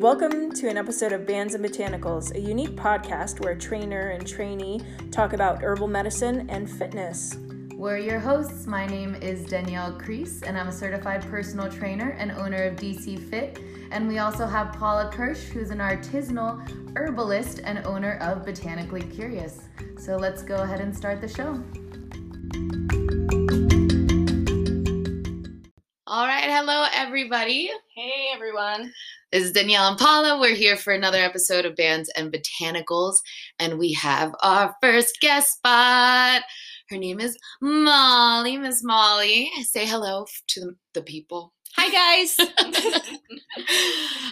Welcome to an episode of Bands and Botanicals, a unique podcast where a trainer and trainee talk about herbal medicine and fitness. We're your hosts. My name is Danielle Crease, and I'm a certified personal trainer and owner of DC Fit. And we also have Paula Kirsch, who's an artisanal herbalist and owner of Botanically Curious. So let's go ahead and start the show. All right, hello everybody. Hey everyone. This is Danielle and Paula. We're here for another episode of Bands and Botanicals, and we have our first guest spot. Her name is Molly. Miss Molly, say hello to the people. Hi guys.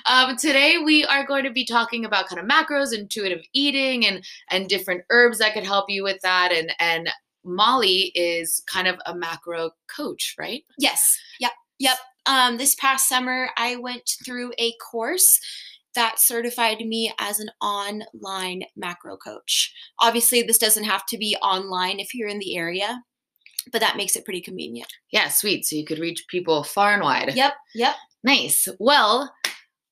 um, today we are going to be talking about kind of macros, intuitive eating, and and different herbs that could help you with that. And and Molly is kind of a macro coach, right? yes. Yep. Yep. Um, this past summer, I went through a course that certified me as an online macro coach. Obviously, this doesn't have to be online if you're in the area, but that makes it pretty convenient. Yeah, sweet. So you could reach people far and wide. Yep. Yep. Nice. Well,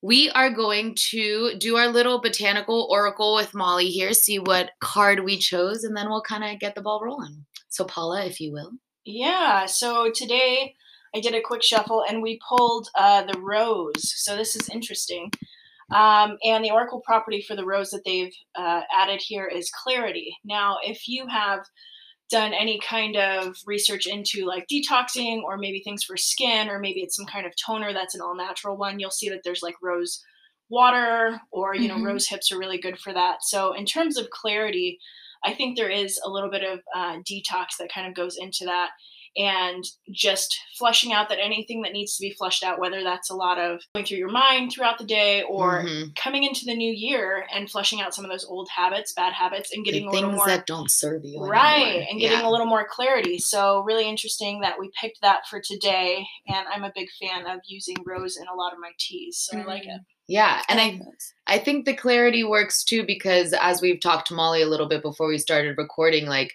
we are going to do our little botanical oracle with Molly here, see what card we chose, and then we'll kind of get the ball rolling. So, Paula, if you will. Yeah, so today I did a quick shuffle and we pulled uh, the rose. So this is interesting. Um, and the oracle property for the rose that they've uh, added here is clarity. Now, if you have done any kind of research into like detoxing or maybe things for skin or maybe it's some kind of toner that's an all natural one, you'll see that there's like rose water or you know Mhm. rose hips are really good for that. So in terms of clarity, I think there is a little bit of uh, detox that kind of goes into that and just flushing out that anything that needs to be flushed out, whether that's a lot of going through your mind throughout the day or Mhm. coming into the new year and flushing out some of those old habits, bad habits, and getting the a little things more that don't serve you. right anymore. and getting Yeah. a little more clarity. So really interesting that we picked that for today, and I'm a big fan of using rose in a lot of my teas, so I like it. Yeah, and I. I think the clarity works too because as we've talked to Molly a little bit before we started recording, like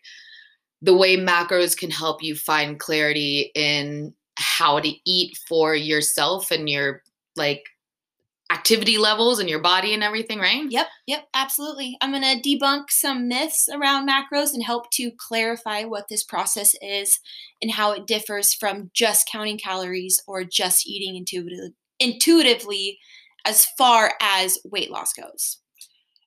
the way macros can help you find clarity in how to eat for yourself and your like activity levels and your body and everything, right? Yep, yep, absolutely. I'm going to debunk some myths around macros and help to clarify what this process is and how it differs from just counting calories or just eating intuitive, intuitively as far as weight loss goes.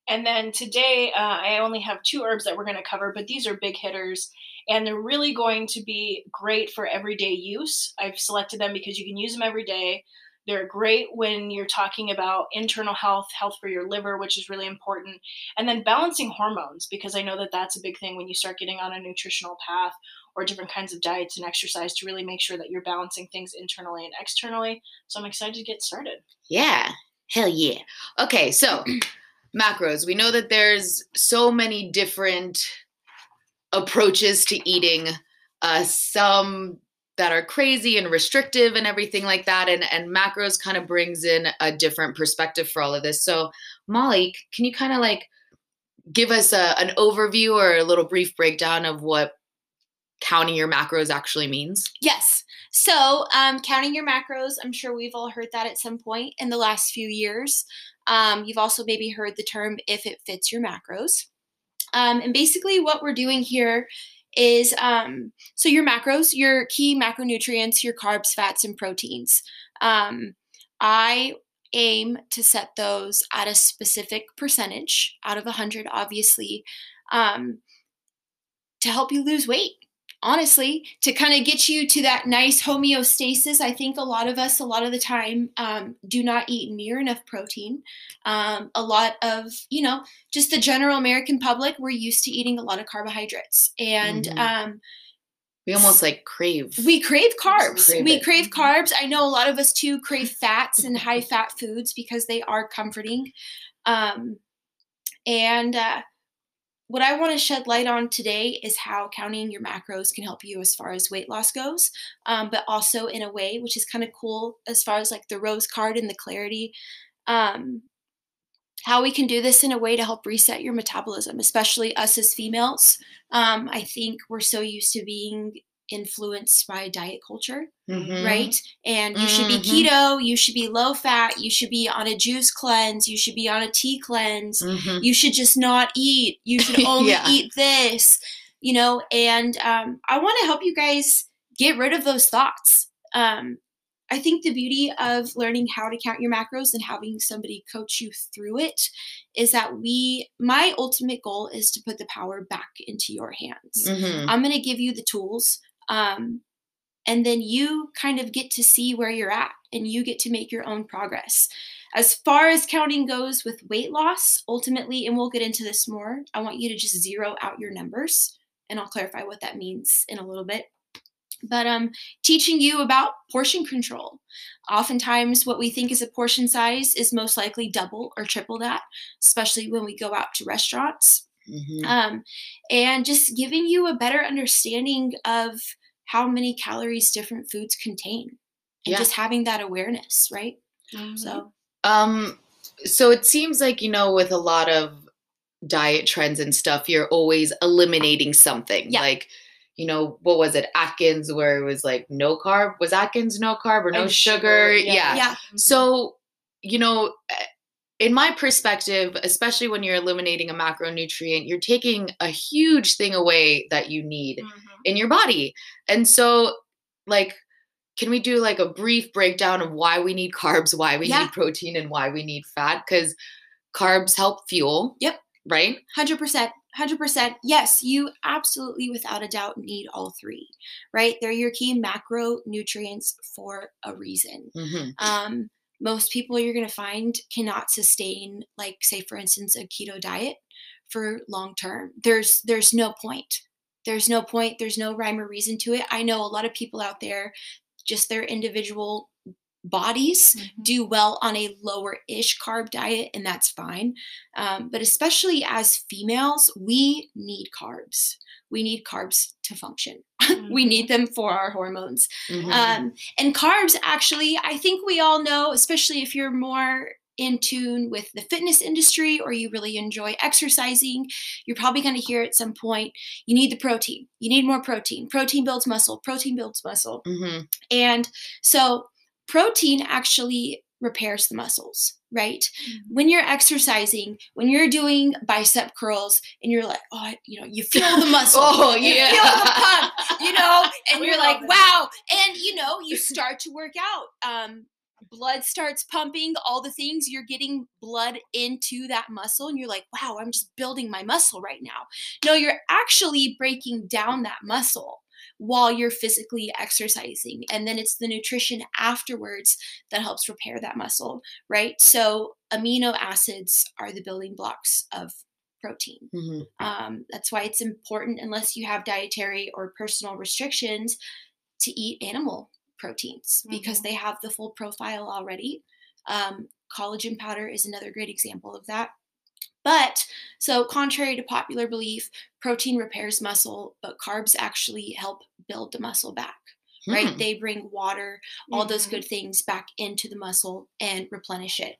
And then today, uh, I only have two herbs that we're going to cover, but these are big hitters, and they're really going to be great for everyday use. I've selected them because you can use them every day. They're great when you're talking about internal health, health for your liver, which is really important, and then balancing hormones, because I know that that's a big thing when you start getting on a nutritional path or different kinds of diets and exercise to really make sure that you're balancing things internally and externally. So I'm excited to get started. Yeah. Hell yeah. Okay, so macros. We know that there's so many different approaches to eating. Uh, some that are crazy and restrictive and everything like that. And and macros kind of brings in a different perspective for all of this. So Molly, can you kind of like give us a, an overview or a little brief breakdown of what counting your macros actually means? Yes. So, um, counting your macros, I'm sure we've all heard that at some point in the last few years. Um, you've also maybe heard the term if it fits your macros. Um, and basically, what we're doing here is um, so your macros, your key macronutrients, your carbs, fats, and proteins. Um, I aim to set those at a specific percentage out of 100, obviously, um, to help you lose weight honestly, to kind of get you to that nice homeostasis. I think a lot of us, a lot of the time, um, do not eat near enough protein. Um, a lot of, you know, just the general American public, we're used to eating a lot of carbohydrates. And Mhm. um, We almost like crave. we crave carbs. crave we it. crave carbs. I know a lot of us too crave fats and high fat foods because they are comforting. Um, and uh, what I want to shed light on today is how counting your macros can help you as far as weight loss goes, um, but also in a way which is kind of cool as far as like the rose card and the clarity. Um, how we can do this in a way to help reset your metabolism, especially us as females. Um, I think we're so used to being influenced by diet culture, Mhm. right? And you should be Mhm. keto, you should be low fat, you should be on a juice cleanse, you should be on a tea cleanse, Mhm. you should just not eat, you should only Yeah. eat this, you know. And um, I want to help you guys get rid of those thoughts. Um, I think the beauty of learning how to count your macros and having somebody coach you through it is that we, my ultimate goal is to put the power back into your hands. Mhm. I'm going to give you the tools. Um, and then you kind of get to see where you're at and you get to make your own progress. As far as counting goes with weight loss, ultimately, and we'll get into this more, I want you to just zero out your numbers and I'll clarify what that means in a little bit. But um, teaching you about portion control. Oftentimes, what we think is a portion size is most likely double or triple that, especially when we go out to restaurants Mhm. um, and just giving you a better understanding of how many calories different foods contain and Yeah. just having that awareness right Mhm. so Um, so it seems like, you know, with a lot of diet trends and stuff, you're always eliminating something. Yeah. Like, you know, what was it? Atkins, where it was like no carb. Was Atkins no carb or no sugar? sugar, Yeah. yeah So, you know, eh, in my perspective, especially when you're eliminating a macronutrient, you're taking a huge thing away that you need Mhm. in your body. And so, like, can we do like a brief breakdown of why we need carbs, why we Yeah. need protein, and why we need fat? Because carbs help fuel. Yep. Right? 100% 100% yes you absolutely without a doubt need all three right they're your key macronutrients for a reason hmm um, most people you're going to find cannot sustain like say for instance a keto diet for long term. There's there's no point. There's no point. There's no rhyme or reason to it. I know a lot of people out there just their individual bodies Mhm. do well on a lower ish carb diet and that's fine um, but especially as females we need carbs we need carbs to function we Mhm. need them for our hormones Mhm. um, and carbs, actually, I think we all know, especially if you're more in tune with the fitness industry or you really enjoy exercising, you're probably going to hear at some point you need the protein. You need more protein. Protein builds muscle. Protein builds muscle. Mhm. And so, protein actually repairs the muscles, right? Mhm. When you're exercising, when you're doing bicep curls, and you're like, oh, you know, you feel the muscle. Oh, you yeah. feel the pump, you know, and We you're like, it. wow. And you know, you start to work out. Um, blood starts pumping, all the things, you're getting blood into that muscle, and you're like, wow, I'm just building my muscle right now. No, you're actually breaking down that muscle while you're physically exercising. And then it's the nutrition afterwards that helps repair that muscle, right? So, amino acids are the building blocks of protein. Mhm. Um, that's why it's important, unless you have dietary or personal restrictions, to eat animal proteins because Mhm. they have the full profile already. Um, collagen powder is another great example of that. But so, contrary to popular belief, protein repairs muscle, but carbs actually help build the muscle back, right? Hmm. They bring water, all those Mhm. good things back into the muscle and replenish it.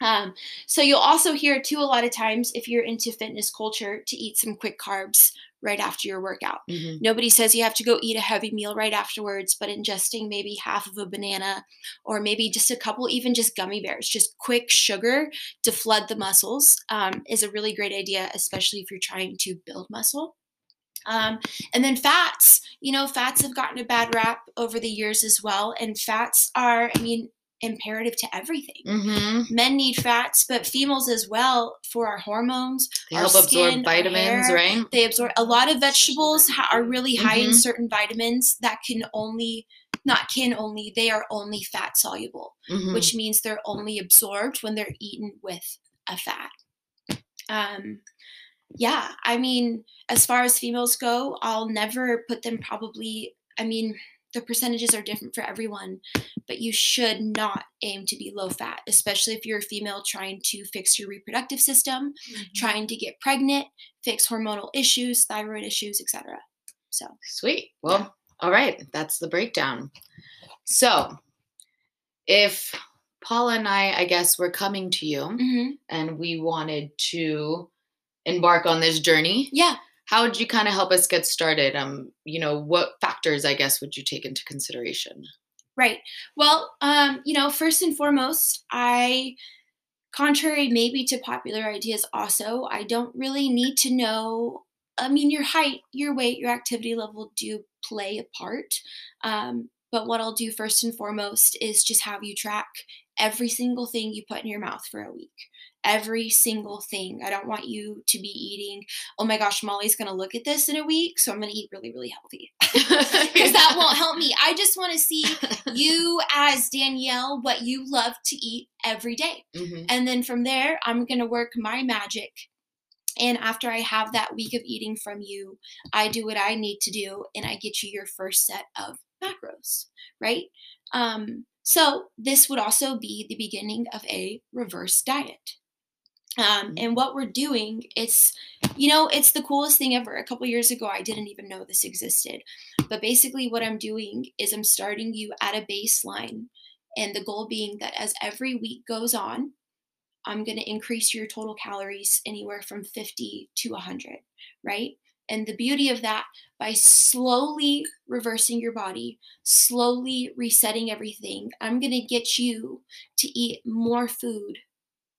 Um, so you'll also hear too a lot of times if you're into fitness culture to eat some quick carbs right after your workout. Mhm. Nobody says you have to go eat a heavy meal right afterwards, but ingesting maybe half of a banana or maybe just a couple, even just gummy bears, just quick sugar to flood the muscles um, is a really great idea, especially if you're trying to build muscle. Um, and then fats, you know, fats have gotten a bad rap over the years as well. And fats are, I mean, imperative to everything. Mhm. Men need fats, but females as well for our hormones. They Our help absorb skin, vitamins, hair, right? They absorb a lot of vegetables ha- are really high in Mhm. certain vitamins that can only, not can only, they are only fat soluble, Mhm. which means they're only absorbed when they're eaten with a fat. Um, yeah, I mean, as far as females go, I'll never put them probably, I mean, the percentages are different for everyone, but you should not aim to be low fat, especially if you're a female trying to fix your reproductive system, Mhm. trying to get pregnant, fix hormonal issues, thyroid issues, etc. So, Sweet. Well, all right. That's the breakdown. So, if Paula and I, I guess, were coming to you mhm. and we wanted to embark on this journey, yeah, how would you kind of help us get started? Um, you know, what factors I guess would you take into consideration? Right. Well, um, you know, first and foremost, I contrary maybe to popular ideas also, I don't really need to know I mean, your height, your weight, your activity level do play a part. Um, but what I'll do first and foremost is just have you track every single thing you put in your mouth for a week. Every single thing. I don't want you to be eating, oh my gosh, Molly's going to look at this in a week, so I'm going to eat really, really healthy. Because that won't help me. I just want to see you as Danielle, what you love to eat every day. Mm-hmm. And then from there, I'm going to work my magic and after I have that week of eating from you, I do what I need to do and I get you your first set of macros, right? Um, so this would also be the beginning of a reverse diet. Um, mm-hmm. and what we're doing, it's, you know, it's the coolest thing ever. A couple years ago, I didn't even know this existed. But basically, what I'm doing is I'm starting you at a baseline. And the goal being that as every week goes on, I'm going to increase your total calories anywhere from 50 to 100, right? And the beauty of that, by slowly reversing your body, slowly resetting everything, I'm going to get you to eat more food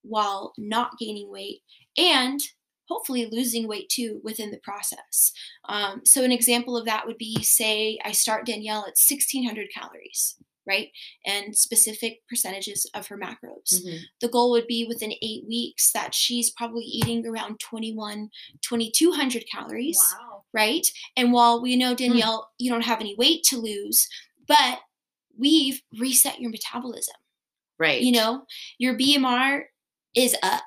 while not gaining weight and hopefully losing weight too within the process. Um, so, an example of that would be say I start Danielle at 1600 calories right? And specific percentages of her macros. Mm-hmm. The goal would be within eight weeks that she's probably eating around 21, 2200 calories, wow. right? And while we know, hmm. Danielle, mm. you don't have any weight to lose, but we've reset your metabolism. Right. You know, your BMR is up.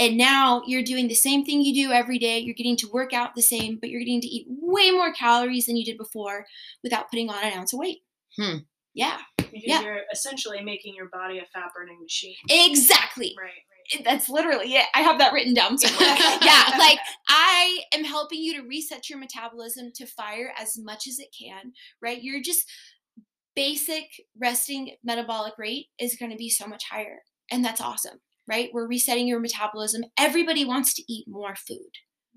And now you're doing the same thing you do every day. You're getting to work out the same, but you're getting to eat way more calories than you did before without putting on an ounce of weight. Hmm. Yeah. Because yeah. you're essentially making your body a fat burning machine. Exactly. Right, right. That's literally it. I have that written down somewhere. yeah, like I am helping you to reset your metabolism to fire as much as it can, right? You're just basic resting metabolic rate is going to be so much higher. And that's awesome, right? We're resetting your metabolism. Everybody wants to eat more food.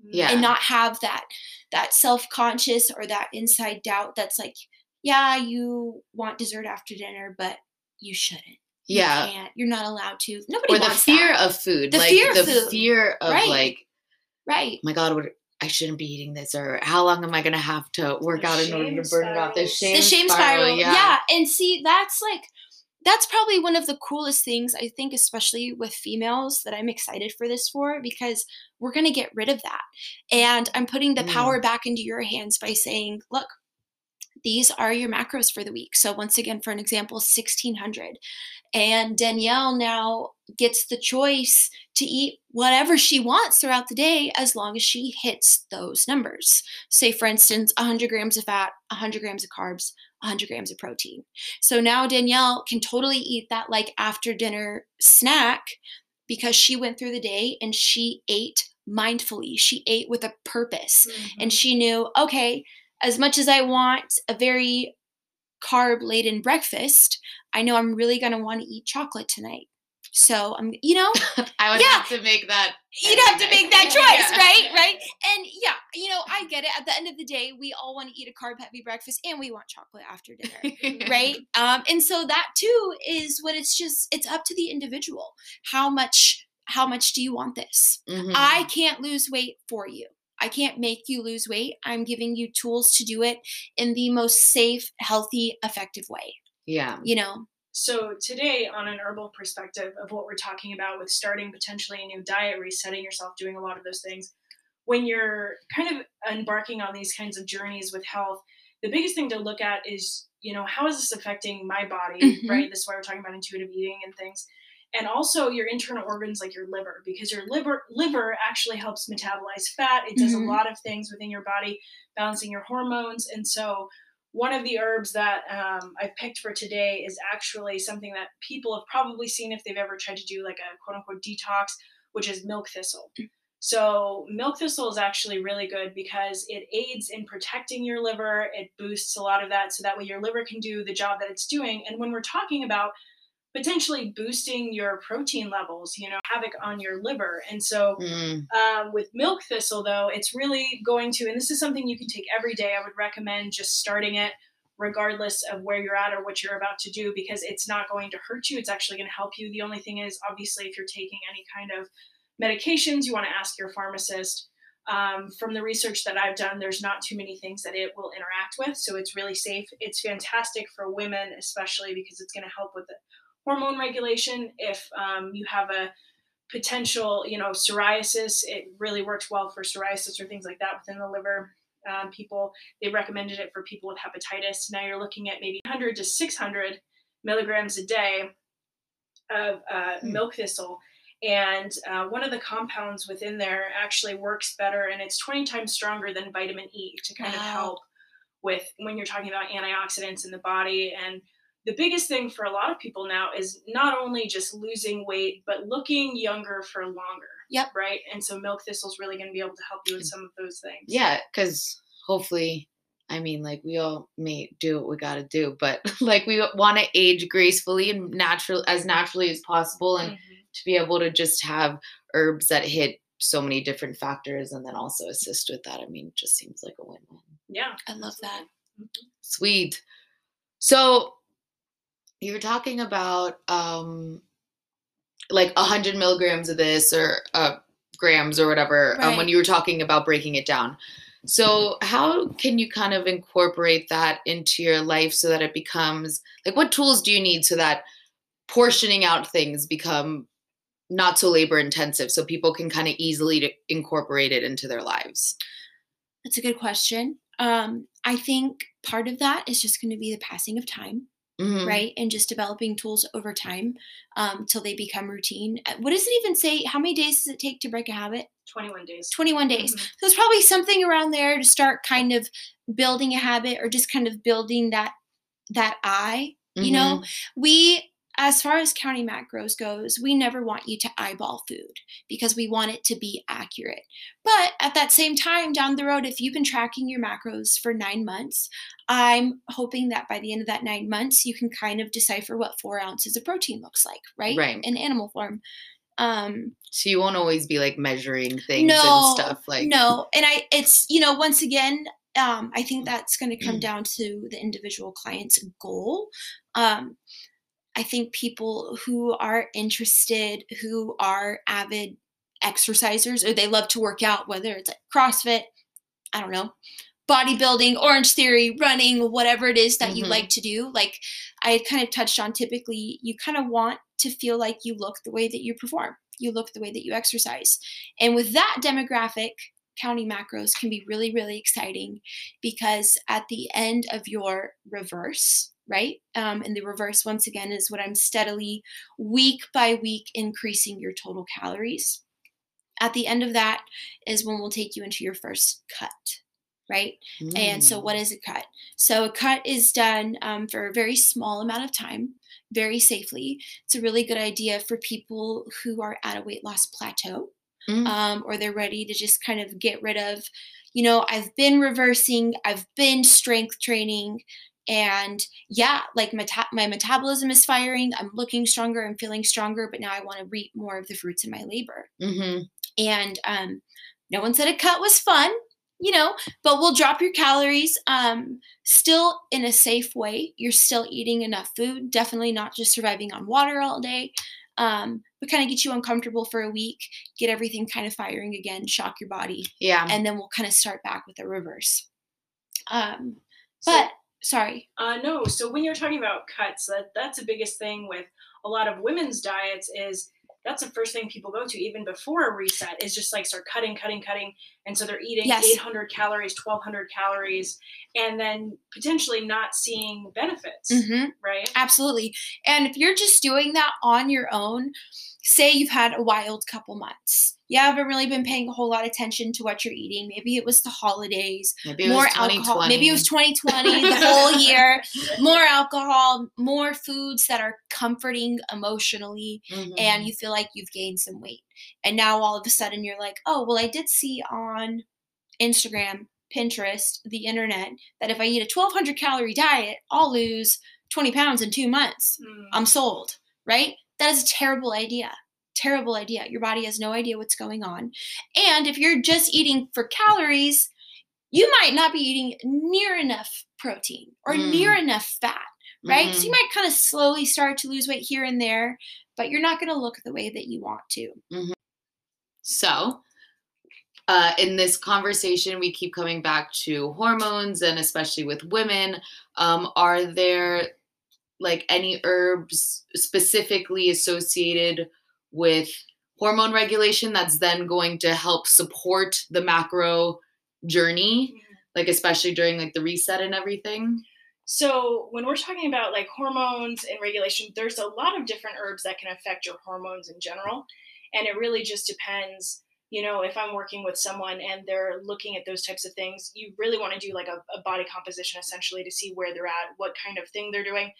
Mm-hmm. Yeah. And not have that that self-conscious or that inside doubt that's like yeah, you want dessert after dinner, but you shouldn't. Yeah. You can't. You're not allowed to. Nobody or the fear that. of food. The like fear the food. fear of right. like Right. Oh my God, what I shouldn't be eating this, or how long am I gonna have to work the out in order to burn spiral. it off? The shame, the shame spiral. spiral. Yeah. yeah. And see, that's like that's probably one of the coolest things I think, especially with females, that I'm excited for this for because we're gonna get rid of that. And I'm putting the mm. power back into your hands by saying, look, these are your macros for the week. So once again, for an example, 1600. And Danielle now gets the choice to eat whatever she wants throughout the day as long as she hits those numbers. Say, for instance, 100 grams of fat, 100 grams of carbs, 100 grams of protein. So now Danielle can totally eat that like after dinner snack because she went through the day and she ate mindfully. She ate with a purpose mm-hmm. and she knew, okay, as much as I want a very carb laden breakfast, I know I'm really going to want to eat chocolate tonight. So I'm, you know, I would yeah, have to make that. You'd have to make that choice, yeah. right? Right. And yeah, you know, I get it. At the end of the day, we all want to eat a carb heavy breakfast and we want chocolate after dinner, right? Um, and so that too is what it's just. It's up to the individual. How much? How much do you want this? Mm-hmm. I can't lose weight for you. I can't make you lose weight. I'm giving you tools to do it in the most safe, healthy, effective way. Yeah. You know? So, today, on an herbal perspective of what we're talking about with starting potentially a new diet, resetting yourself, doing a lot of those things, when you're kind of embarking on these kinds of journeys with health, the biggest thing to look at is, you know, how is this affecting my body, mm-hmm. right? This is why we're talking about intuitive eating and things and also your internal organs like your liver because your liver liver actually helps metabolize fat it does mm-hmm. a lot of things within your body balancing your hormones and so one of the herbs that um, i've picked for today is actually something that people have probably seen if they've ever tried to do like a quote unquote detox which is milk thistle. So milk thistle is actually really good because it aids in protecting your liver. It boosts a lot of that so that way your liver can do the job that it's doing. And when we're talking about potentially boosting your protein levels, you know, havoc on your liver. And so Mm, um, with milk thistle, though, it's really going to, and this is something you can take every day. I would recommend just starting it regardless of where you're at or what you're about to do because it's not going to hurt you. It's actually going to help you. The only thing is, obviously, if you're taking any kind of medications, you want to ask your pharmacist. Um, from the research that I've done, there's not too many things that it will interact with. So it's really safe. It's fantastic for women, especially because it's going to help with the hormone regulation. If um, you have a potential, you know, psoriasis, it really works well for psoriasis or things like that within the liver. Um, people, they recommended it for people with hepatitis. Now you're looking at maybe 100 to 600 milligrams a day of uh, Hmm. milk thistle. And uh, one of the compounds within there actually works better and it's 20 times stronger than vitamin E to kind of help with when you're talking about antioxidants in the body. And the biggest thing for a lot of people now is not only just losing weight, but looking younger for longer. Yep. Right. And so milk thistle is really going to be able to help you with some of those things. yeah, because hopefully, I mean, like we all may do what we got to do, but like we want to age gracefully and natural as naturally as possible, and Mhm. to be able to just have herbs that hit so many different factors and then also assist with that. I mean, just seems like a win-win. Yeah. I love that. Sweet. So you were talking about um like a hundred milligrams of this or uh grams or whatever um, when you were talking about breaking it down. So how can you kind of incorporate that into your life so that it becomes like what tools do you need so that portioning out things become not so labor intensive so people can kind of easily incorporate it into their lives? That's a good question. Um, I think part of that is just going to be the passing of time, Mhm. right? And just developing tools over time um, till they become routine. Uh, What does it even say? How many days does it take to break a habit? 21 days. 21 days. Mhm. So it's probably something around there to start kind of building a habit or just kind of building that that eye. You know, we as far as county macros goes, we never want you to eyeball food because we want it to be accurate. But at that same time, down the road, if you've been tracking your macros for nine months, I'm hoping that by the end of that nine months, you can kind of decipher what four ounces of protein looks like, right? Right. In animal form. Um, So you won't always be like measuring things no, and stuff like no, and I, it's you know, once again, um, I think that's going to come Mm. down to the individual client's goal. Um, I think people who are interested, who are avid exercisers, or they love to work out, whether it's like CrossFit, I don't know, bodybuilding, Orangetheory, running, whatever it is that you Mhm. like to do. Like I kind of touched on, typically you kind of want to feel like you look the way that you perform, you look the way that you exercise. And with that demographic, counting macros can be really, really exciting because at the end of your reverse, right? Um, and the reverse, once again, is what I'm steadily, week by week, increasing your total calories. At the end of that is when we'll take you into your first cut, right? And so, Mm. what is a cut? So, a cut is done um, for a very small amount of time, very safely. It's a really good idea for people who are at a weight loss plateau Mm. um, or they're ready to just kind of get rid of, you know, I've been reversing, I've been strength training. And yeah, like my, my metabolism is firing. I'm looking stronger. I'm feeling stronger. But now I want to reap more of the fruits of my labor Mhm. and um, no one said a cut was fun you know but we'll drop your calories um, still in a safe way you're still eating enough food definitely not just surviving on water all day um, but kind of get you uncomfortable for a week get everything kind of firing again shock your body Yeah. and then we'll kind of start back with a reverse um, So- but sorry Uh, no. So when you're talking about cuts, that that's the biggest thing with a lot of women's diets is that's the first thing people go to even before a reset is just like start cutting, cutting, cutting, and so they're eating Yes. 800 calories, 1200 calories, and then potentially not seeing benefits, hmm right? Absolutely. And if you're just doing that on your own, say you've had a wild couple months. You haven't really been paying a whole lot of attention to what you're eating. Maybe it was the holidays, Maybe it more was alcohol. Maybe it was 2020. 2020, the whole year, more alcohol, more foods that are comforting emotionally, Mhm. and you feel like you've gained some weight. And now all of a sudden you're like, oh, well, I did see on Instagram, Pinterest, the internet, that if I eat a 1200 calorie diet, I'll lose 20 pounds in two months. Mm. I'm sold. right? That is a terrible idea. Terrible idea. Your body has no idea what's going on. And if you're just eating for calories, you might not be eating near enough protein or Mm. near enough fat, right? So Mhm. you might kind of slowly start to lose weight here and there, but you're not going to look the way that you want to. So, uh, in this conversation, we keep coming back to hormones, and especially with women. Um, are there like any herbs specifically associated with hormone regulation that's then going to help support the macro journey, like especially during like the reset and everything? So when we're talking about like hormones and regulation, there's a lot of different herbs that can affect your hormones in general. And it really just depends, you know, if I'm working with someone and they're looking at those types of things, you really want to do like a, a body composition essentially to see where they're at, what kind of thing they're doing,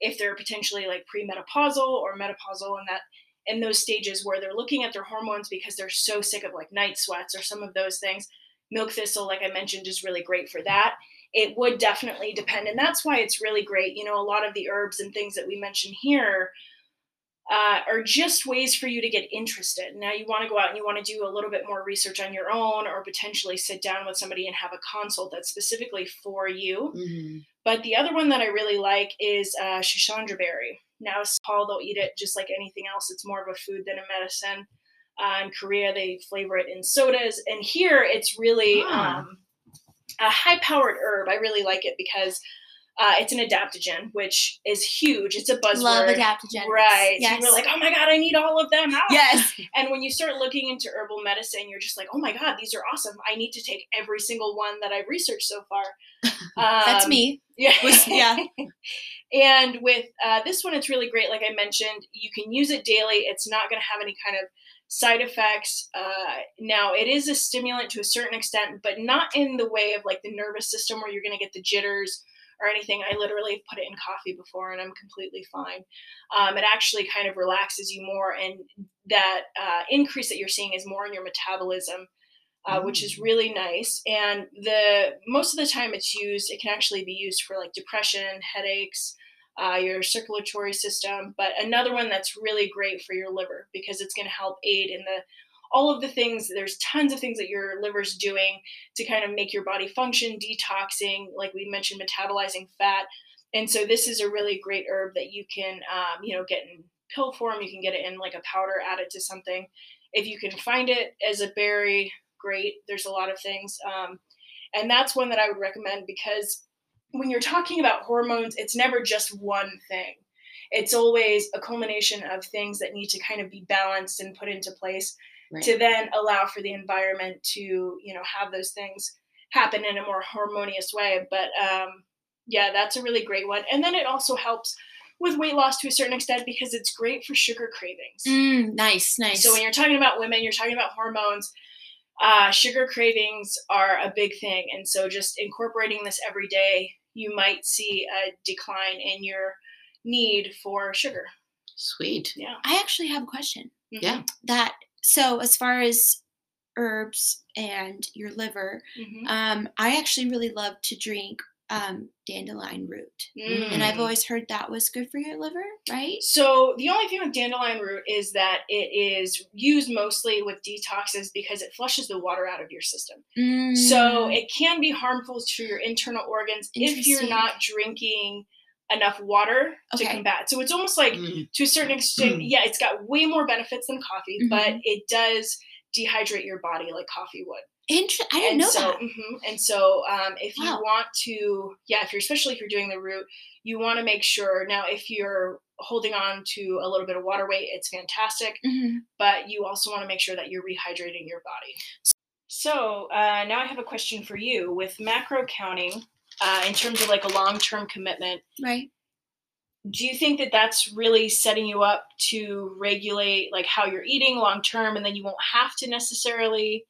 if they're potentially like premenopausal or menopausal and that in those stages where they're looking at their hormones because they're so sick of like night sweats or some of those things. Milk thistle, like I mentioned, is really great for that it would definitely depend and that's why it's really great you know a lot of the herbs and things that we mention here uh, are just ways for you to get interested. Now you want to go out and you want to do a little bit more research on your own or potentially sit down with somebody and have a consult that's specifically for you. Mhm. but the other one that i really like is uh, schisandra berry. Now paul they'll eat it just like anything else. It's more of a food than a medicine. Uh, in korea they flavor it in sodas and here it's really Ah. um, a high powered herb. I really like it because uh, it's an adaptogen, which is huge. It's a buzzword. Love adaptogens. Right. Yes. So you're like, oh my God, I need all of them. Ah. yes. And when you start looking into herbal medicine, you're just like, oh my God, these are awesome. I need to take every single one that I've researched so far. That's Um, me. Yeah. Was- yeah. and with uh, this one, it's really great. Like I mentioned, you can use it daily. It's not going to have any kind of side effects. Uh, now, it is a stimulant to a certain extent, but not in the way of like the nervous system where you're going to get the jitters or anything. I literally put it in coffee before and I'm completely fine. Um, it actually kind of relaxes you more, and that uh, increase that you're seeing is more in your metabolism. Uh, which is really nice, and the most of the time it's used. It can actually be used for like depression, headaches, uh, your circulatory system. But another one that's really great for your liver because it's going to help aid in the all of the things. There's tons of things that your liver's doing to kind of make your body function, detoxing, like we mentioned, metabolizing fat. And so this is a really great herb that you can, um, you know, get in pill form. You can get it in like a powder, add it to something. If you can find it as a berry, great. There's a lot of things. Um, and that's one that I would recommend because when you're talking about hormones, it's never just one thing. It's always a culmination of things that need to kind of be balanced and put into place Right. to then allow for the environment to, you know, have those things happen in a more harmonious way. But um, yeah, that's a really great one. And then it also helps with weight loss to a certain extent because it's great for sugar cravings. Mm, nice, nice. So when you're talking about women, you're talking about hormones. Uh, sugar cravings are a big thing, and so just incorporating this every day, you might see a decline in your need for sugar. Sweet. Yeah. I actually have a question. Yeah. That so as far as herbs and your liver, Mhm. um, I actually really love to drink um, dandelion root, and I've Mm. always heard that was good for your liver, right? So the only thing with dandelion root is that it is used mostly with detoxes because it flushes the water out of your system. So Mm. it can be harmful to your internal organs if you're not drinking enough water to combat. So it's almost like Mm. to a certain extent, yeah, it's got way more benefits than coffee, but Mhm. it does dehydrate your body like coffee would. Inter- I didn't and know so, that. mhm, and so, um, if you want to, yeah, if you're especially if you're doing the route, you want to make sure. Now, if you're holding on to a little bit of water weight, it's fantastic, Mhm. but you also want to make sure that you're rehydrating your body. So uh, now I have a question for you. With macro counting, uh, in terms of like a long-term commitment, Right. do you think that that's really setting you up to regulate like how you're eating long term and then you won't have to necessarily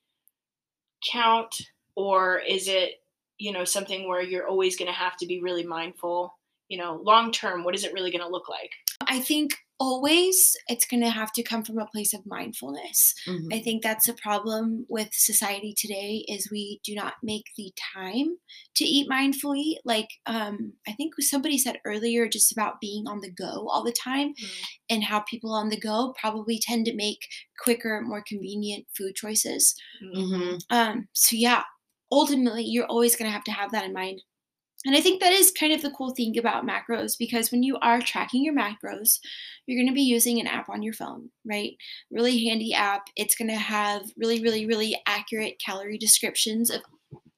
count or is it you know something where you're always going to have to be really mindful? You know long term what is it really going to look like? I think always it's going to have to come from a place of mindfulness. Mhm. I think that's a problem with society today is we do not make the time to eat mindfully. Like um, I think somebody said earlier just about being on the go all the time Mm. and how people on the go probably tend to make quicker, more convenient food choices. Mhm. Um, so yeah, ultimately you're always going to have to have that in mind. And I think that is kind of the cool thing about macros because when you are tracking your macros, you're going to be using an app on your phone, right? Really handy app. It's going to have really, really, really accurate calorie descriptions of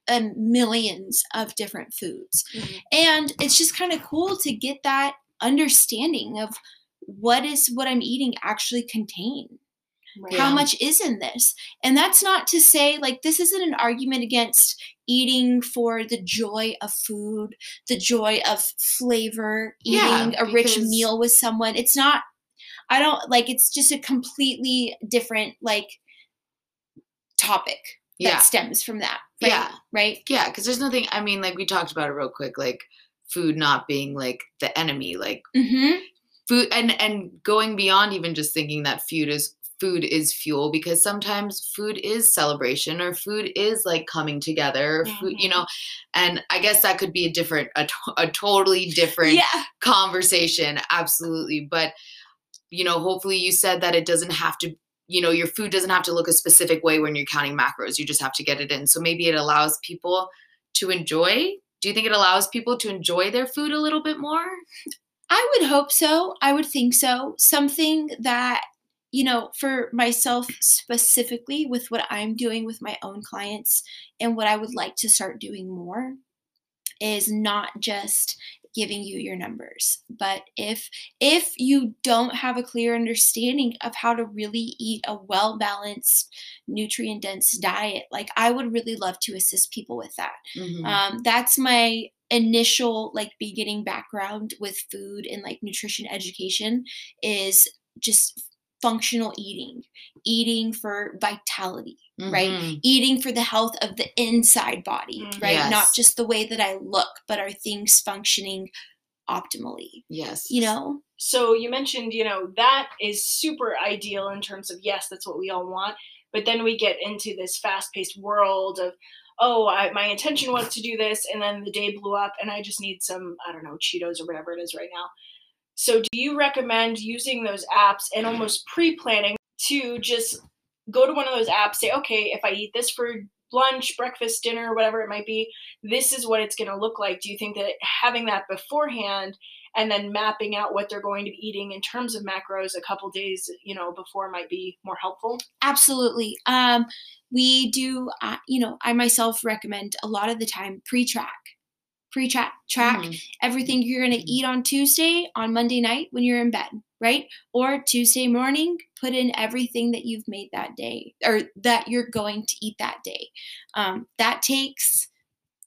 um, millions of different foods. Mhm. And it's just kind of cool to get that understanding of what is what I'm eating actually contain Right. how much is in this and that's not to say like this isn't an argument against eating for the joy of food the joy of flavor Yeah, eating a rich meal with someone it's not i don't like it's just a completely different like topic that Yeah. stems from that right Yeah. right Yeah, because there's nothing. I mean, like we talked about it real quick, like food not being like the enemy, like mm-hmm food, and and going beyond even just thinking that food is food is fuel, because sometimes food is celebration or food is like coming together. Food, you mm-hmm. know, and I guess that could be a different, a, a totally different yeah conversation, absolutely. But you know, hopefully, you said that it doesn't have to. You know, your food doesn't have to look a specific way when you're counting macros. You just have to get it in. So maybe it allows people to enjoy? Do you think it allows people to enjoy their food a little bit more? I would hope so. I would think so. Something that, you know, for myself specifically with what I'm doing with my own clients and what I would like to start doing more is not just giving you your numbers but if if you don't have a clear understanding of how to really eat a well balanced nutrient dense diet like i would really love to assist people with that Mhm. um, that's my initial like beginning background with food and like nutrition education is just functional eating eating for vitality right Mhm. eating for the health of the inside body Mm. right not just the way that i look but are things functioning optimally Yes. you know so you mentioned you know that is super ideal in terms of yes that's what we all want but then we get into this fast-paced world of oh I, my intention was to do this and then the day blew up and i just need some i don't know cheetos or whatever it is right now so do you recommend using those apps and almost pre-planning to just go to one of those apps say okay if i eat this for lunch breakfast dinner whatever it might be this is what it's going to look like. Do you think that having that beforehand and then mapping out what they're going to be eating in terms of macros a couple days you know before might be more helpful? Absolutely. Um we do uh, you know i myself recommend a lot of the time pre-track pre-track track Mhm. everything you're going to eat on tuesday on monday night when you're in bed right or tuesday morning put in everything that you've made that day or that you're going to eat that day um, that takes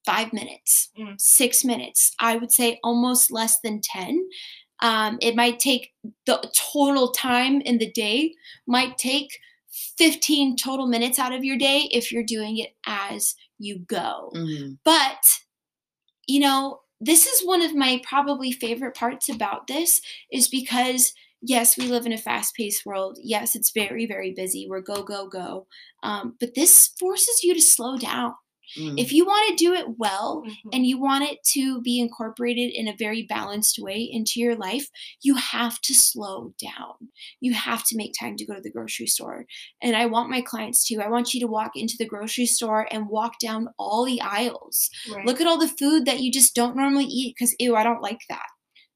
five minutes Mm. six minutes i would say almost less than 10 um, it might take the total time in the day might take 15 total minutes out of your day if you're doing it as you go Mhm. but you know this is one of my probably favorite parts about this is because yes we live in a fast-paced world. Yes it's very very busy. We're go go go. Um, but this forces you to slow down Mm. if you want to do it well Mhm. and you want it to be incorporated in a very balanced way into your life, you have to slow down. You have to make time to go to the grocery store. And I want my clients to. I want you to walk into the grocery store and walk down all the aisles. Right. Look at all the food that you just don't normally eat because, ew, I don't like that.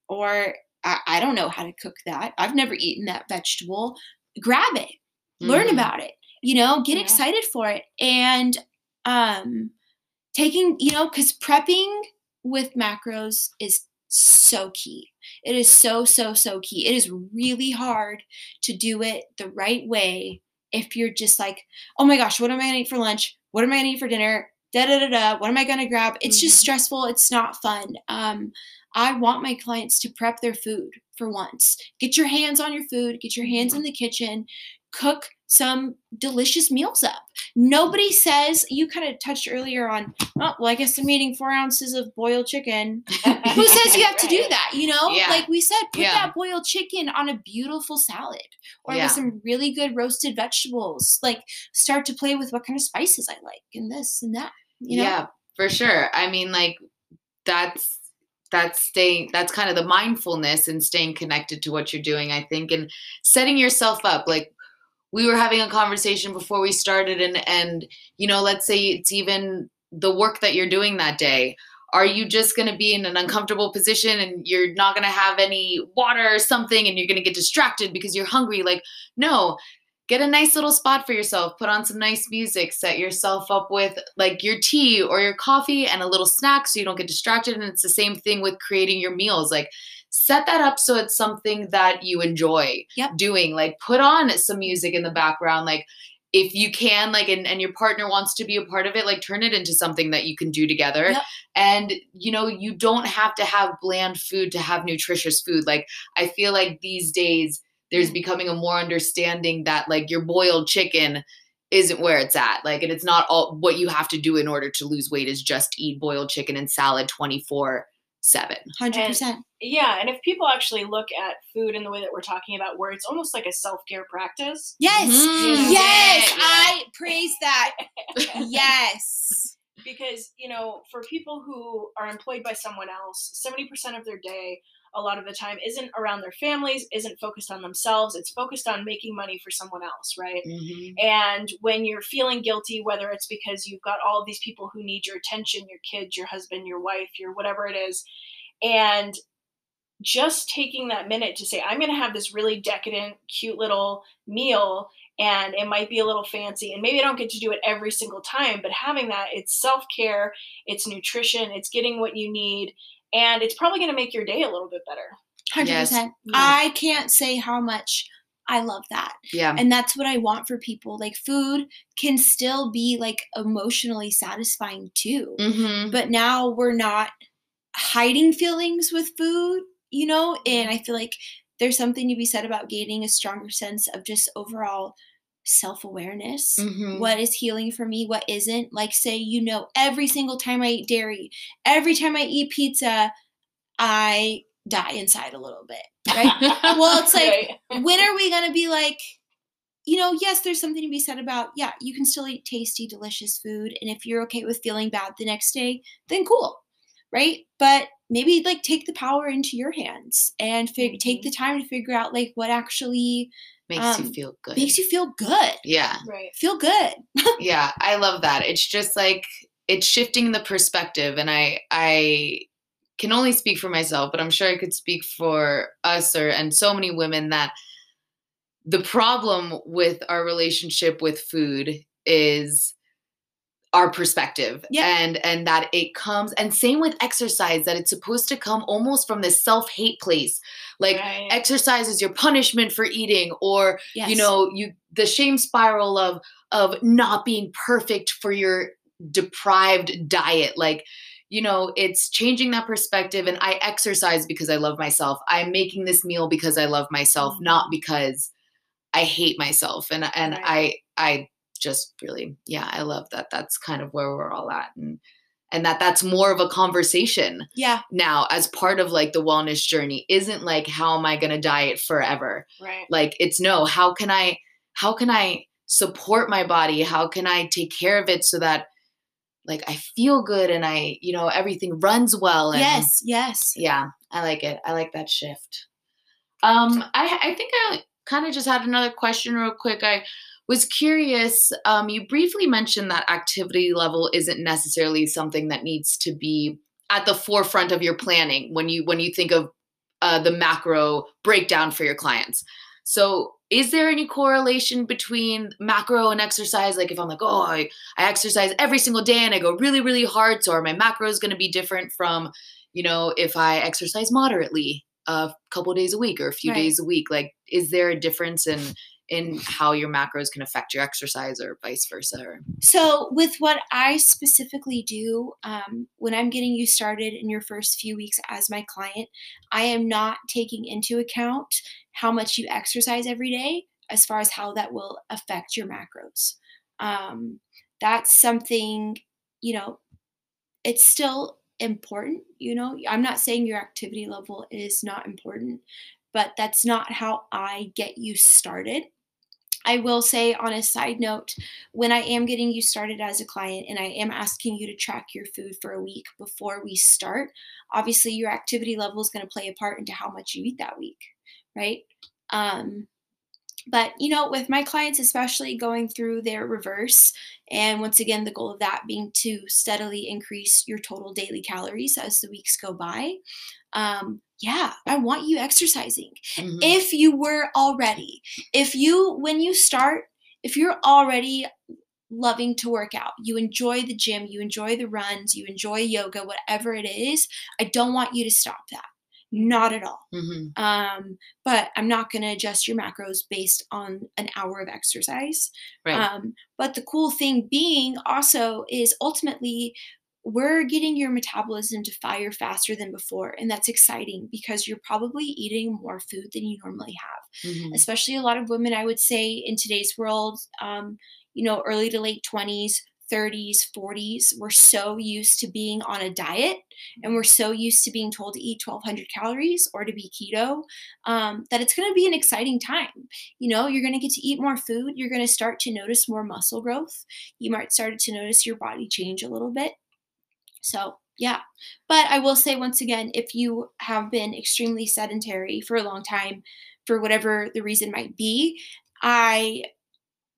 Or I, I don't know how to cook that. I've never eaten that vegetable. Grab it, learn Mhm. about it, you know, get Yeah. excited for it. And um taking you know because prepping with macros is so key. It is so so so key. It is really hard to do it the right way if you're just like oh my gosh what am i gonna eat for lunch? What am i gonna eat for dinner? Da da da da. What am i gonna grab? It's just Mhm. stressful. It's not fun. Um i want my clients to prep their food for once. Get your hands on your food. Get your hands in the kitchen. Cook some delicious meals up. Nobody says, you kind of touched earlier on, oh, well, I guess I'm eating four ounces of boiled chicken. Who says you have to do that? You know, Yeah. like we said, put Yeah. that boiled chicken on a beautiful salad or Yeah. with some really good roasted vegetables. Like start to play with what kind of spices I like and this and that. You know? Yeah, for sure. I mean, like that's that's staying that's kind of the mindfulness and staying connected to what you're doing, I think, and setting yourself up. Like we were having a conversation before we started and and you know, let's say it's even the work that you're doing that day. Are you just going to be in an uncomfortable position and you're not going to have any water or something and you're going to get distracted because you're hungry? Like, no, get a nice little spot for yourself. Put on some nice music. Set yourself up with like your tea or your coffee and a little snack so you don't get distracted. And it's the same thing with creating your meals. Like set that up so it's something that you enjoy Yep. doing like put on some music in the background like if you can like and, and your partner wants to be a part of it like turn it into something that you can do together Yep. and you know you don't have to have bland food to have nutritious food like i feel like these days there's mm. becoming a more understanding that like your boiled chicken isn't where it's at like and it's not all what you have to do in order to lose weight is just eat boiled chicken and salad 24 7 100%. Yeah, and if people actually look at food in the way that we're talking about, where it's almost like a self care practice. Yes. Mhm. Yes. I praise that. Yes. because you know for people who are employed by someone else 70% of their day a lot of the time isn't around their families isn't focused on themselves it's focused on making money for someone else right Mhm. and when you're feeling guilty whether it's because you've got all these people who need your attention your kids your husband your wife your whatever it is and just taking that minute to say i'm going to have this really decadent cute little meal and it might be a little fancy and maybe i don't get to do it every single time but having that it's self-care it's nutrition it's getting what you need and it's probably going to make your day a little bit better 100%. Yes. I can't say how much I love that. yeah And that's what I want for people. Like food can still be like emotionally satisfying too. Mhm. But now we're not hiding feelings with food, you know? And I feel like there's something to be said about gaining a stronger sense of just overall self awareness. Mhm. What is healing for me? What isn't? Like, say, you know, every single time I eat dairy, every time I eat pizza, I die inside a little bit. Right? Well, it's like, Right. when are we going to be like, you know, yes, there's something to be said about, yeah, you can still eat tasty, delicious food. And if you're okay with feeling bad the next day, then cool. Right. But maybe like take the power into your hands and fig- take the time to figure out like what actually makes you um, feel good. makes you feel good. yeah. Right. Feel good. yeah i love that. It's just like it's shifting the perspective and i i can only speak for myself but i'm sure i could speak for us or and so many women that the problem with our relationship with food is our perspective Yeah. and and that it comes and same with exercise that it's supposed to come almost from this self-hate place like right. exercise is your punishment for eating or Yes. you know you the shame spiral of of not being perfect for your deprived diet like you know it's changing that perspective and i exercise because i love myself i'm making this meal because i love myself mm. not because i hate myself and and Right. i i just really yeah i love that that's kind of where we're all at and and that that's more of a conversation Yeah. now as part of like the wellness journey isn't like how am i going to diet forever right like it's no how can i how can i support my body how can i take care of it so that like i feel good and i you know everything runs well and Yes. Yes. yeah i like it i like that shift um i i think i kind of just had another question real quick i was curious um you briefly mentioned that activity level isn't necessarily something that needs to be at the forefront of your planning when you when you think of uh, the macro breakdown for your clients. So is there any correlation between macro and exercise? Like if i'm like oh i, I exercise every single day and i go really really hard so are my macros going to be different from you know if i exercise moderately a couple days a week or a few Right. days a week? Like is there a difference in in how your macros can affect your exercise or vice versa So, with what I specifically do, um, when I'm getting you started in your first few weeks as my client, I am not taking into account how much you exercise every day. as far as how that will affect your macros. Um, that's something, you know, it's still important. You know, I'm not saying your activity level is not important, but that's not how I get you started. I will say, on a side note, when I am getting you started as a client and I am asking you to track your food for a week before we start, obviously your activity level is going to play a part into how much you eat that week, right? Um, but you know with my clients especially going through their reverse and once again the goal of that being to steadily increase your total daily calories as the weeks go by um, yeah i want you exercising mm-hmm. if you were already if you when you start if you're already loving to work out you enjoy the gym you enjoy the runs you enjoy yoga whatever it is i don't want you to stop that not at all. Mm-hmm. Um, but I'm not going to adjust your macros based on an hour of exercise. Right. Um, but the cool thing being also is ultimately we're getting your metabolism to fire faster than before. And that's exciting because you're probably eating more food than you normally have. Mm-hmm. Especially a lot of women, I would say, in today's world, um, you know, early to late 20s, 30s, 40s, we're so used to being on a diet and we're so used to being told to eat 1200 calories or to be keto um, that it's going to be an exciting time. You know, you're going to get to eat more food. You're going to start to notice more muscle growth. You might start to notice your body change a little bit. So, yeah. But I will say once again, if you have been extremely sedentary for a long time, for whatever the reason might be, I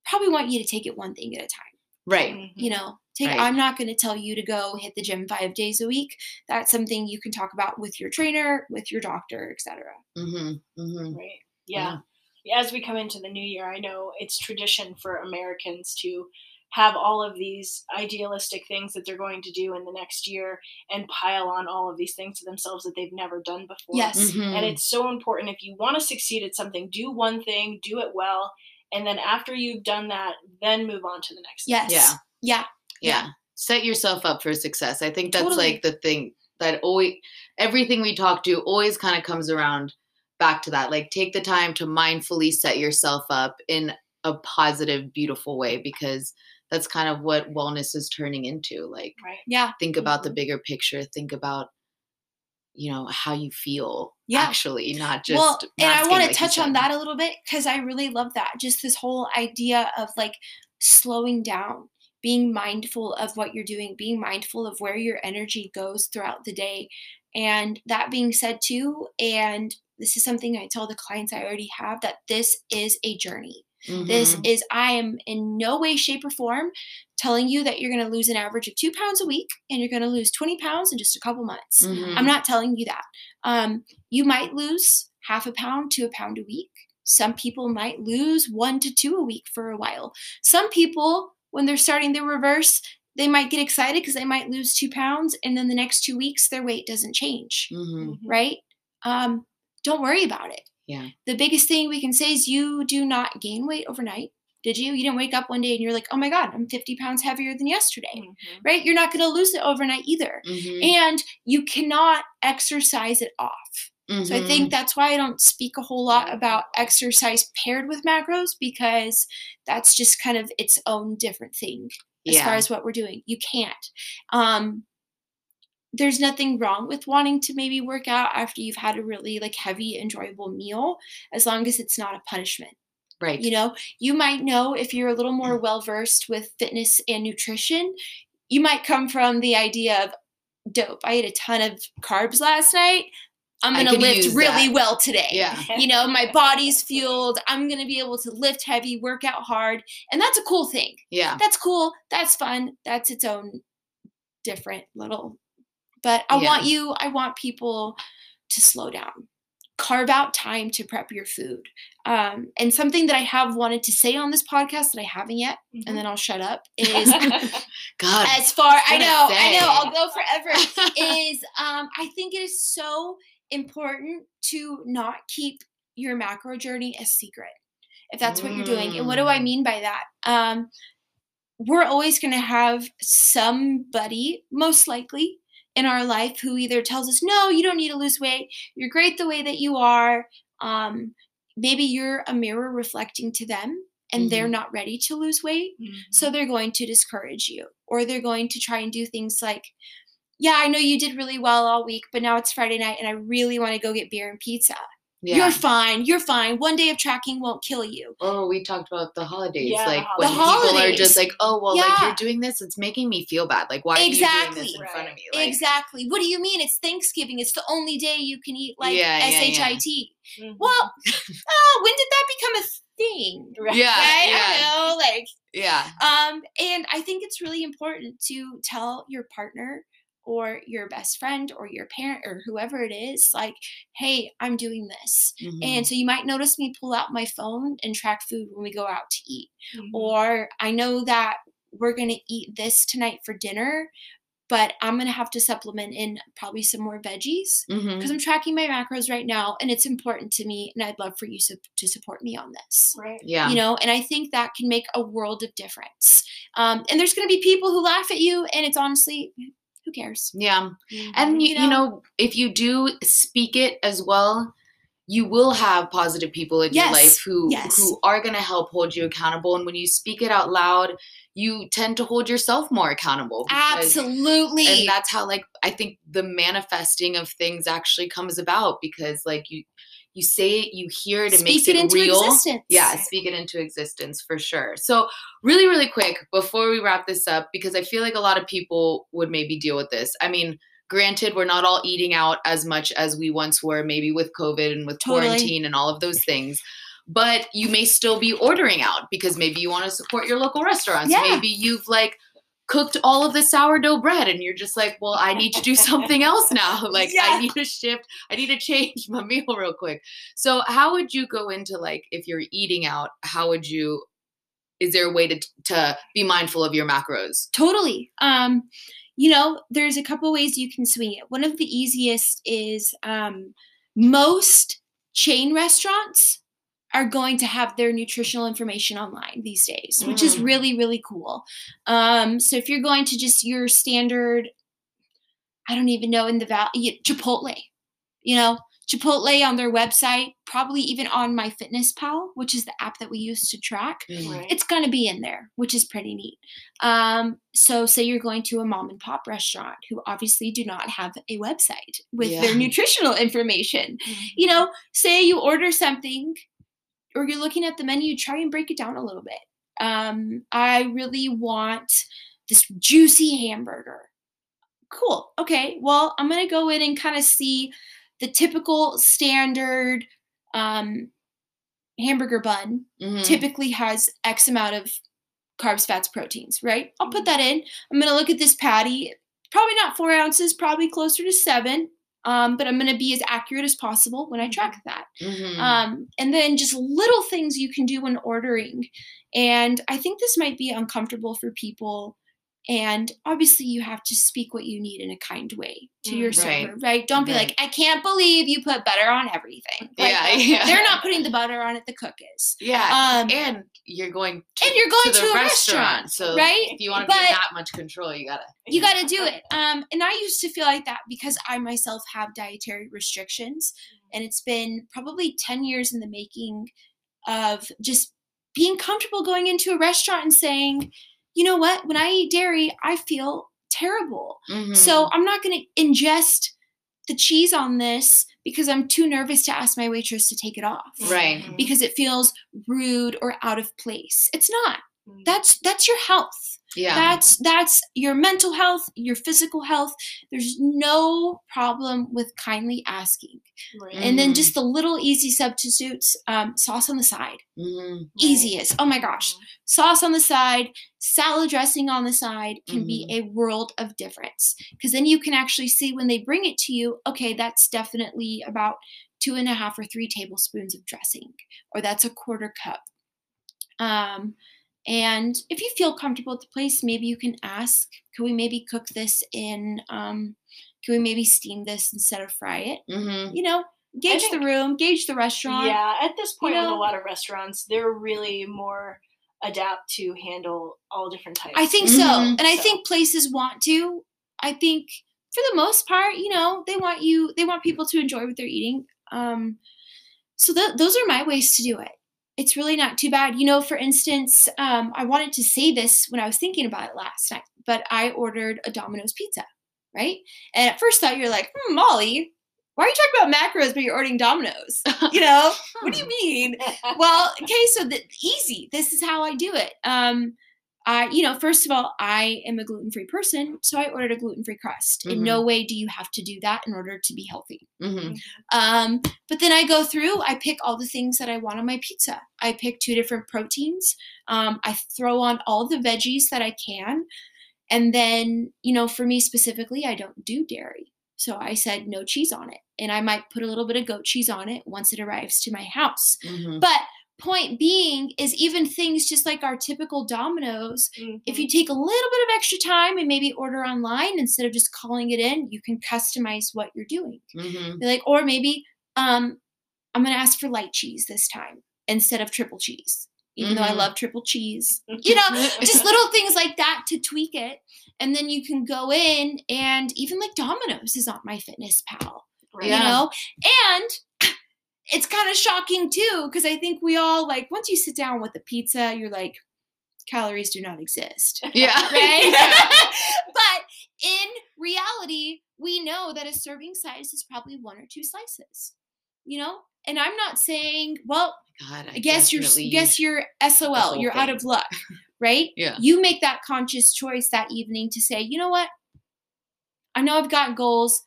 probably want you to take it one thing at a time. Right. Mm-hmm. You know, take right. I'm not going to tell you to go hit the gym 5 days a week. That's something you can talk about with your trainer, with your doctor, etc. Mhm. Mhm. Right. Yeah. yeah. As we come into the new year, I know it's tradition for Americans to have all of these idealistic things that they're going to do in the next year and pile on all of these things to themselves that they've never done before. Yes. Mm-hmm. And it's so important if you want to succeed at something, do one thing, do it well, and then after you've done that then move on to the next yes yeah. yeah yeah set yourself up for success i think that's totally. like the thing that always everything we talk to always kind of comes around back to that like take the time to mindfully set yourself up in a positive beautiful way because that's kind of what wellness is turning into like right. yeah think about mm-hmm. the bigger picture think about you know how you feel yeah. actually not just well and i want to like touch on that a little bit because i really love that just this whole idea of like slowing down being mindful of what you're doing being mindful of where your energy goes throughout the day and that being said too and this is something i tell the clients i already have that this is a journey Mm-hmm. This is, I am in no way, shape, or form telling you that you're going to lose an average of two pounds a week and you're going to lose 20 pounds in just a couple months. Mm-hmm. I'm not telling you that. Um, you might lose half a pound to a pound a week. Some people might lose one to two a week for a while. Some people, when they're starting the reverse, they might get excited because they might lose two pounds and then the next two weeks their weight doesn't change. Mm-hmm. Right? Um, don't worry about it. Yeah. The biggest thing we can say is you do not gain weight overnight. Did you? You didn't wake up one day and you're like, oh my God, I'm 50 pounds heavier than yesterday, mm-hmm. right? You're not going to lose it overnight either. Mm-hmm. And you cannot exercise it off. Mm-hmm. So I think mm-hmm. that's why I don't speak a whole lot about exercise paired with macros because that's just kind of its own different thing as yeah. far as what we're doing. You can't. Um, there's nothing wrong with wanting to maybe work out after you've had a really like heavy enjoyable meal as long as it's not a punishment right. you know? You might know if you're a little more mm. well versed with fitness and nutrition you might come from the idea of dope i ate a ton of carbs last night. I'm gonna lift really that. well today. Yeah. You know my body's fueled. I'm gonna be able to lift heavy work out hard. And that's a cool thing. Yeah. That's cool. That's fun. That's its own different little but I yeah. want you, I want people to slow down. Carve out time to prep your food. Um, and something that I have wanted to say on this podcast that I haven't yet, mm-hmm. and then I'll shut up, is God. As far I know. I know, I'll go forever. is um, I think it is so important to not keep your macro journey a secret if that's what you're doing. And what do I mm. mean by that? Um, we're always going to have somebody, most likely, in our life who either tells us, no, you don't need to lose weight, you're great the way that you are, um, maybe you're a mirror reflecting to them and they're Mhm. not ready to lose weight. Mhm. So they're going to discourage you or they're going to try and do things like, yeah, I know you did really well all week, but now it's Friday night and I really want to go get beer and pizza. Yeah. You're fine. You're fine. One day of tracking won't kill you. Oh, we talked about the holidays. Yeah, like holidays. when The people are just like, "Oh, well, like you're doing this, it's making me feel bad. Like, why are you doing Exactly. this in front of me?" Like, exactly. What do you mean? It's Thanksgiving. It's the only day you can eat like Yeah, yeah, yeah. SHIT. Mhm. Well, oh, when did that become a thing? Right. Yeah, right? yeah, I don't know. Like, yeah, Um, and I think it's really important to tell your partner or your best friend or your parent or whoever it is, like, hey, I'm doing this. Mhm. And so you might notice me pull out my phone and track food when we go out to eat. Mhm. Or I know that we're going to eat this tonight for dinner, but I'm going to have to supplement in probably some more veggies because I'm tracking my macros right now and it's important to me. And I'd love for you to, to support me on this Right. yeah, you know and i think that can make a world of difference um, and there's going to be people who laugh at you and it's honestly who cares yeah. Mhm. And you, You you know? know, if you do speak it as well, you will have positive people in your life who yes. who are going to help hold you accountable. And when you speak it out loud, you tend to hold yourself more accountable. because- absolutely and that's how like i think the manifesting of things actually comes about because like you you say it you hear it it speak makes it it, into real. existence. Yeah speak it into existence for sure. So really really quick before we wrap this up because i feel like a lot of people would maybe deal with this. I mean granted we're not all eating out as much as we once were maybe with covid and with Totally. quarantine and all of those things but you may still be ordering out because maybe you want to support your local restaurants. Yeah. maybe you've like cooked all of the sourdough bread and you're just like well i need to do something else now. Like Yeah. i need to shift i need to change my meal real quick. So how would you go into like if you're eating out how would you is there a way to to be mindful of your macros? Totally. Um you know there's a couple ways you can swing it. One of the easiest is um most chain restaurants are going to have their nutritional information online these days which is Mm. really really cool um so if you're going to just your standard i don't even know in the valley chipotle you know chipotle on their website probably even on my fitness pal which is the app that we use to track Right. it's going to be in there, which is pretty neat. Um, so, say you're going to a mom and pop restaurant who obviously do not have a website with their nutritional information. Mhm. You know, say you order something or you're looking at the menu, try and break it down a little bit. Um, I really want this juicy hamburger. Cool. Okay. Well, I'm going to go in and kind of see the typical standard um, hamburger bun Mhm. typically has X amount of carbs, fats, proteins, right? I'll Mm-hmm. put that in. I'm gonna look at this patty. Probably not four ounces, probably closer to seven. Um, but I'm gonna be as accurate as possible when I track that. Mhm. Um, and then just little things you can do when ordering. And I think this might be uncomfortable for people. And obviously, you have to speak what you need in a kind way to your Mm, right. server, right? Don't be Right. like, I can't believe you put butter on everything. Like, yeah, yeah. They're not putting the butter on it, the cook is. yeah Um, and you're going to, and you're going to to, a restaurant, restaurant, so right? if you want to be in that much control you gotta you got to do it. Um, and I used to feel like that because I myself have dietary restrictions, and it's been probably ten years in the making of just being comfortable going into a restaurant and saying, you know what, when I eat dairy, I feel terrible. Mhm. So I'm not going to ingest the cheese on this because I'm too nervous to ask my waitress to take it off. Right. Mhm. Because it feels rude or out of place. It's not. Mhm. That's that's your health yeah. That's that's your mental health your physical health. There's no problem with kindly asking. Right. and then just the little easy substitutes um, sauce on the side. Mhm. easiest. Oh my gosh. Sauce on the side salad dressing on the side can be Mhm. a world of difference. Because then you can actually see when they bring it to you okay that's definitely about two and a half or three tablespoons of dressing or that's a quarter cup. Um, and if you feel comfortable at the place maybe you can ask can we maybe cook this in um, can we maybe steam this instead of fry it Mhm. you know gauge the room gauge the restaurant Yeah, at this point with know- a lot of restaurants, they're really more adapt to handle all different types. I think so. Mhm. And I So- think places want to. I think for the most part, you know, they want you they want people to enjoy what they're eating. Um so th- those are my ways to do it. It's really not too bad. You know, for instance, um, I wanted to say this when I was thinking about it last night, but I ordered a Domino's pizza, right? And at first thought you're like, hmm, Molly, why are you talking about macros but you're ordering Domino's? You know, what do you mean? Well, okay, so the easy. This is how I do it. Um, I, you know, first of all, I am a gluten free person, so I ordered a gluten free crust. In no way do you have to do that in order to be healthy. hmm Um, but then I go through, I pick all the things that I want on my pizza. I pick two different proteins. Um, I throw on all the veggies that I can. And then, you know, for me specifically, I don't do dairy. So I said no cheese on it. And I might put a little bit of goat cheese on it once it arrives to my house. hmm But point being is even things just like our typical Domino's, if you take a little bit of extra time and maybe order online instead of just calling it in, you can customize what you're doing. hmm Be like, or maybe um, I'm gonna ask for light cheese this time instead of triple cheese, even though I Mhm. love triple cheese. You know, just little things like that to tweak it, and then you can go in and even like Domino's is on my Fitness Pal, Right. Yeah. you know, and it's kind of shocking too because I think we all like once you sit down with a pizza, you're like, calories do not exist Yeah. right? but in reality, we know that a serving size is probably one or two slices. You know, and I'm not saying, well, God, I guess you're guess you're SOL, you're out of luck, right? Yeah. You make that conscious choice that evening to say, you know what? I know I've got goals,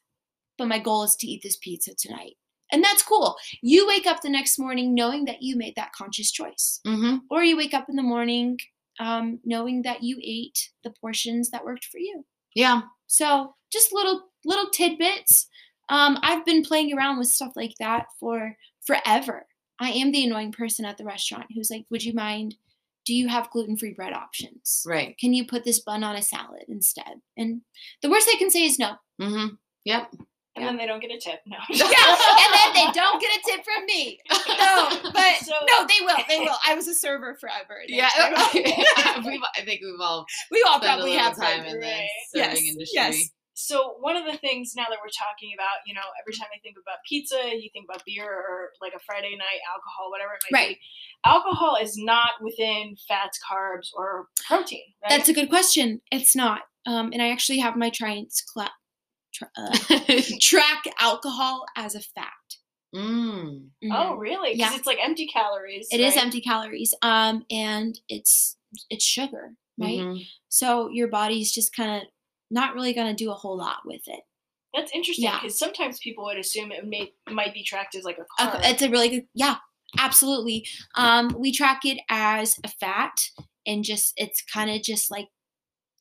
but my goal is to eat this pizza tonight. And that's cool. You wake up the next morning knowing that you made that conscious choice Mhm. or you wake up in the morning um, knowing that you ate the portions that worked for you. Yeah. So just little little tidbits. Um, I've been playing around with stuff like that for forever. I am the annoying person at the restaurant who's like, "Would you mind? Do you have gluten free bread options? Right. Can you put this bun on a salad instead?" And the worst they can say is no. Mm-hmm. Yep. And then they don't get a tip. No. Yeah, and then they don't get a tip from me. No, but So- no, they will. They will. I was a server forever. Yeah. we've, I think we've all we all probably have time in the right. serving Yes, industry. yes. So one of the things now that we're talking about, you know, every time I think about pizza, you think about beer or like a Friday night alcohol, whatever it might Right. be. Alcohol is not within fats, carbs, or protein. Right? That's a good question. It's not. Um, and I actually have my Triance cla- tra- uh, track alcohol as a fat. mm. oh, really? Because Yeah. it's like empty calories. It is right? empty calories. Um, and it's it's sugar, right? Mhm. So your body's just kind of not really gonna do a whole lot with it. That's interesting Yeah. because sometimes people would assume it may might be tracked as like a Uh. It's a really good, yeah, absolutely. Um, we track it as a fat, and just it's kind of just like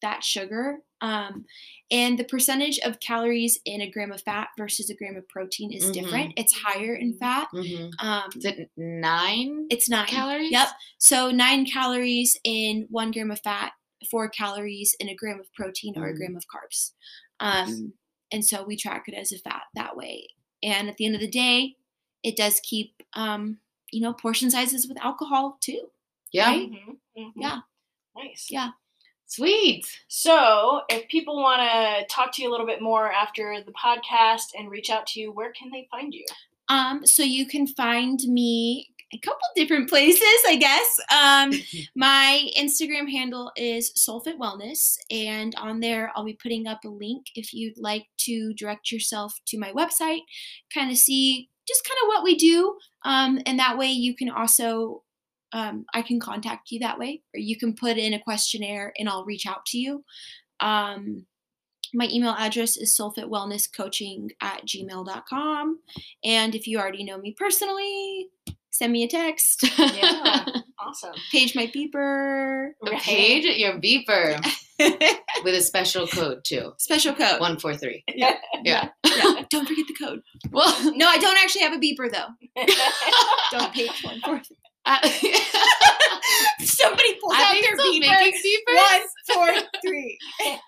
that sugar. Um, and the percentage of calories in a gram of fat versus a gram of protein is different. It's higher in Mhm. fat. Mhm. Um, Is it nine it's nine. calories? Yep. So nine calories in one gram of fat, four calories in a gram of protein or a Mhm. gram of carbs. Um, and so we track it as a fat that way. And at the end of the day, it does keep, um, you know, portion sizes with alcohol too. Yeah. Right? Mhm, mhm. Yeah. Nice. Yeah. Sweet. So, if people want to talk to you a little bit more after the podcast and reach out to you, where can they find you? Um, so you can find me a couple different places, I guess. Um, my Instagram handle is Soulfit Wellness, and on there I'll be putting up a link if you'd like to direct yourself to my website, kind of see just kind of what we do, um, and that way you can also. Um, I can contact you that way, or you can put in a questionnaire and I'll reach out to you. Um, my email address is soulfitwellnesscoaching at gmail.com. And if you already know me personally, send me a text. Yeah. Awesome. Page my beeper. A page your beeper with a special code too. Special code. One four three. Yeah. Yeah. Yeah. Don't forget the code. Well, No, I don't actually have a beeper though. Don't page one four. I, Somebody pulls I out their still beeper. making beepers. One, four, three.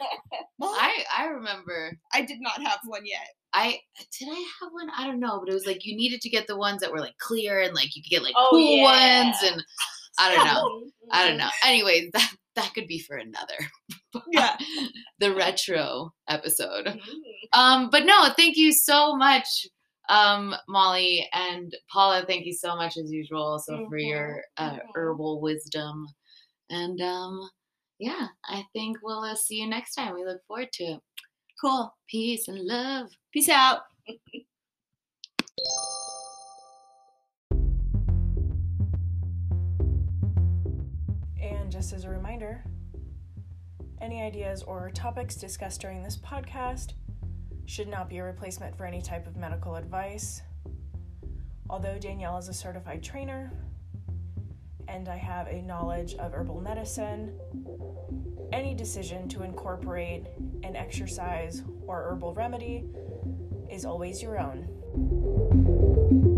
I I remember. I did not have one yet. I did I have one? I don't know, but it was like you needed to get the ones that were like clear and like you could get like Oh, cool yeah. ones and I don't know. I Mm-hmm. don't know. Anyways, that that could be for another. Yeah. the retro episode. Mhm. Um, but no, thank you so much Um, Molly and Paula, thank you so much as usual also for Mhm, your uh, herbal wisdom. And um, yeah, I think we'll uh, see you next time. We look forward to it. Cool. Peace and love. Peace out. And just as a reminder, any ideas or topics discussed during this podcast should not be a replacement for any type of medical advice. Although Danielle is a certified trainer and I have a knowledge of herbal medicine, any decision to incorporate an exercise or herbal remedy is always your own.